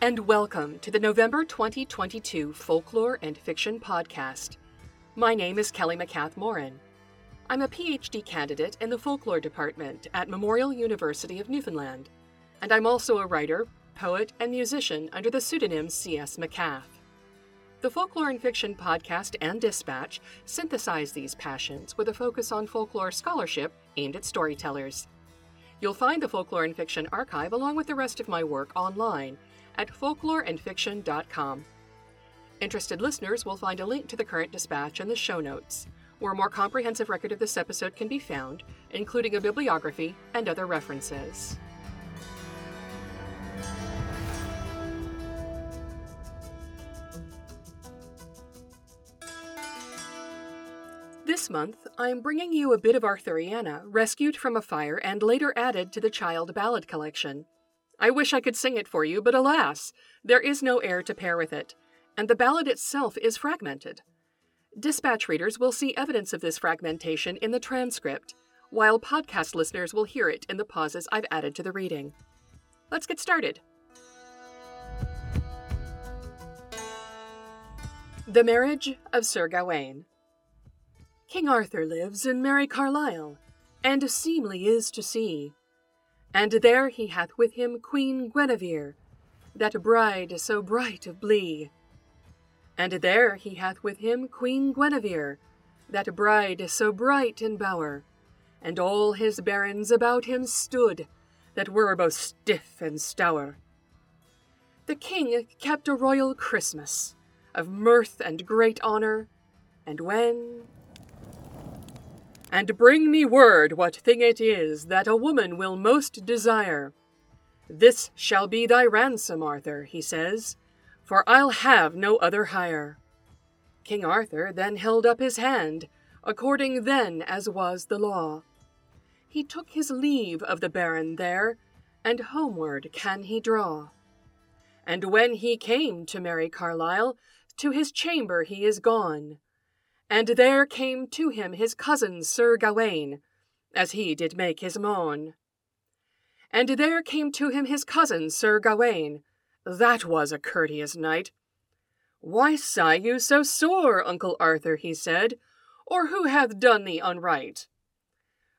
and welcome to the November 2022 Folklore and Fiction Podcast. My name is Kelly MacCath Morin. I'm a PhD candidate in the Folklore Department at Memorial University of Newfoundland, and I'm also a writer, poet, and musician under the pseudonym C.S. MacCath. The Folklore and Fiction Podcast and Dispatch synthesize these passions with a focus on folklore scholarship aimed at storytellers. You'll find the Folklore and Fiction archive along with the rest of my work online at folkloreandfiction.com. Interested listeners will find a link to the current dispatch in the show notes where a more comprehensive record of this episode can be found, including a bibliography and other references. Month, I'm bringing you a bit of Arthuriana, rescued from a fire and later added to the Child Ballad collection. I wish I could sing it for you, but alas, there is no air to pair with it, and the ballad itself is fragmented. Dispatch readers will see evidence of this fragmentation in the transcript, while podcast listeners will hear it in the pauses I've added to the reading. Let's get started. The Marriage of Sir Gawain. King Arthur lives in merry Carlisle, and seemly is to see. And there he hath with him Queen Guinevere, that bride so bright of blee. And there he hath with him Queen Guinevere, that bride so bright in bower, and all his barons about him stood, that were both stiff and stour. The king kept a royal Christmas, of mirth and great honour, and when and bring me word what thing it is that a woman will most desire. This shall be thy ransom, Arthur, he says, for I'll have no other hire. King Arthur then held up his hand, according then as was the law. He took his leave of the baron there, and homeward can he draw. And when he came to merry Carlisle, to his chamber he is gone. And there came to him his cousin Sir Gawain, as he did make his moan. And there came to him his cousin Sir Gawain, that was a courteous knight. Why sigh you so sore, Uncle Arthur? he said, or who hath done thee unright?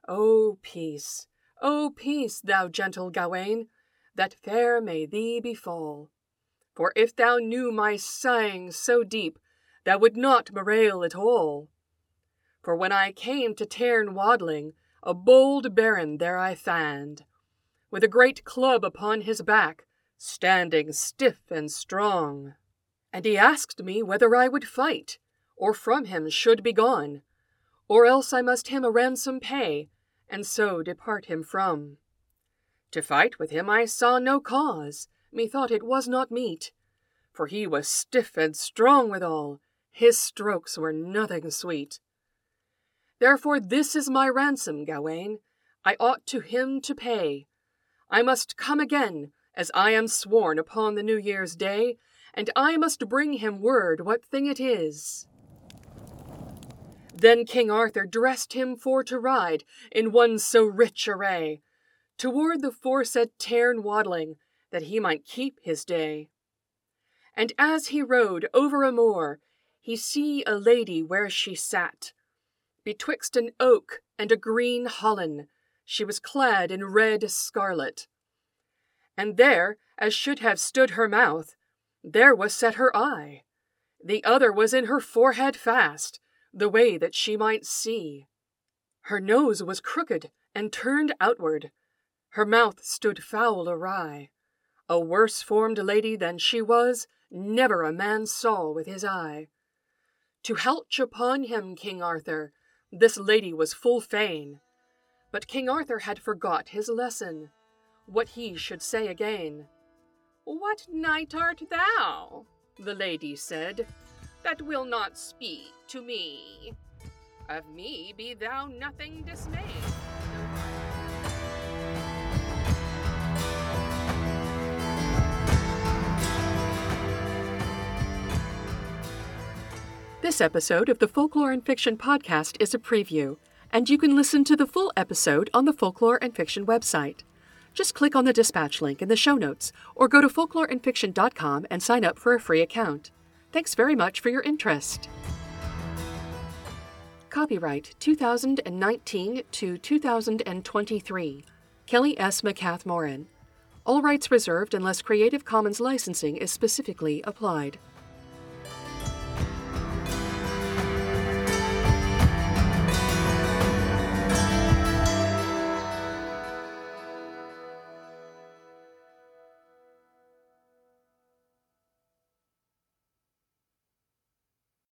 O peace, O peace, thou gentle Gawain, that fair may thee befall. For if thou knew my sighing so deep, thou would not bewail at all. For when I came to Tarn Wadling, a bold baron there I fand, with a great club upon his back, standing stiff and strong. And he asked me whether I would fight, or from him should be gone, or else I must him a ransom pay, and so depart him from. To fight with him I saw no cause, methought it was not meet, for he was stiff and strong withal, his strokes were nothing sweet. Therefore this is my ransom, Gawain, I ought to him to pay. I must come again, as I am sworn upon the New Year's Day, and I must bring him word what thing it is. Then King Arthur dressed him for to ride in one so rich array, toward the foresaid tarn Wadling, that he might keep his day. And as he rode over a moor, he see a lady where she sat. Betwixt an oak and a green holland, she was clad in red scarlet and there, as should have stood her mouth, there was set her eye. The other was in her forehead fast, the way that she might see. Her nose was crooked and turned outward, her mouth stood foul awry. A worse formed lady than she was, never a man saw with his eye. To helch upon him, King Arthur, this lady was full fain. But King Arthur had forgot his lesson what he should say again. What knight art thou? the lady said, that will not speak to me. Of me be thou nothing dismayed. This episode of the Folklore and Fiction podcast is a preview, and you can listen to the full episode on the Folklore and Fiction website. Just click on the dispatch link in the show notes or go to folkloreandfiction.com and sign up for a free account. Thanks very much for your interest. Copyright 2019 to 2023. Kelly S. MacCath Morin. All rights reserved unless Creative Commons licensing is specifically applied.